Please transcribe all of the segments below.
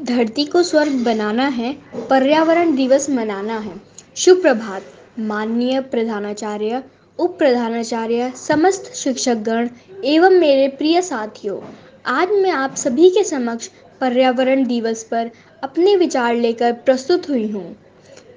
धरती को स्वर्ग बनाना है, पर्यावरण दिवस मनाना है। शुभ प्रभात माननीय प्रधानाचार्य उप प्रधानाचार्य समस्त शिक्षकगण एवं मेरे प्रिय साथियों, आज मैं आप सभी के समक्ष पर्यावरण दिवस पर अपने विचार लेकर प्रस्तुत हुई हूँ।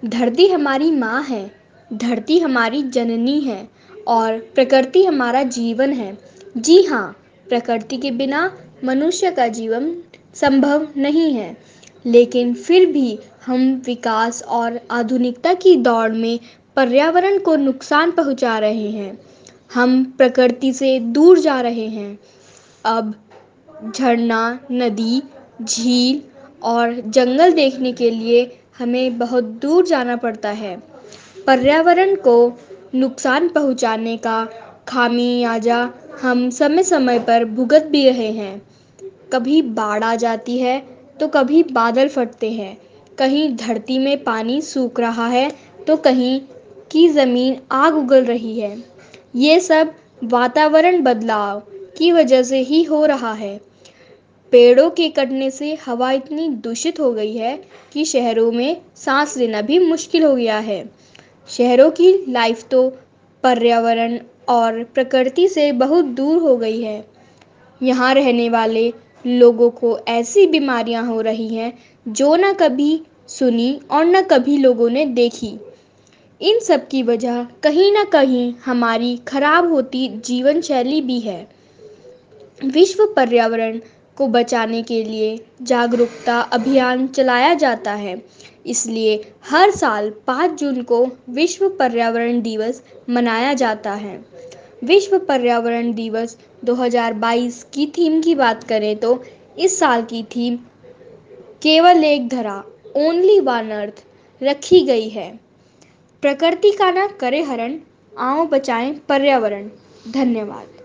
धरती हमारी माँ है, धरती हमारी जननी है और प्रकृति हमारा जीवन है। जी हाँ प्रकृति के बिना मनुष्य का जीवन संभव नहीं है। लेकिन फिर भी हम विकास और आधुनिकता की दौड़ में पर्यावरण को नुकसान पहुँचा रहे हैं। हम प्रकृति से दूर जा रहे हैं। अब झरना, नदी, झील और जंगल देखने के लिए हमें बहुत दूर जाना पड़ता है। पर्यावरण को नुकसान पहुँचाने का खामियाजा हम समय समय पर भुगत भी रहे हैं। कभी बाढ़ आ जाती है तो कभी बादल फटते हैं। कहीं धरती में पानी सूख रहा है तो कहीं की ज़मीन आग उगल रही है। ये सब वातावरण बदलाव की वजह से ही हो रहा है। पेड़ों के कटने से हवा इतनी दूषित हो गई है कि शहरों में सांस लेना भी मुश्किल हो गया है। शहरों की लाइफ तो पर्यावरण और प्रकृति से बहुत दूर हो गई है। यहाँ रहने वाले लोगों को ऐसी बीमारियाँ हो रही हैं जो न कभी सुनी और न कभी लोगों ने देखी। इन सब की वजह कहीं ना कहीं हमारी खराब होती जीवन शैली भी है। विश्व पर्यावरण को बचाने के लिए जागरूकता अभियान चलाया जाता है। इसलिए हर साल 5 जून को विश्व पर्यावरण दिवस मनाया जाता है। विश्व पर्यावरण दिवस 2022 की थीम की बात करें तो इस साल की थीम केवल एक धरा ओनली वन अर्थ रखी गई है। प्रकृति का ना करे हरण, आओ बचाएँ पर्यावरण। धन्यवाद।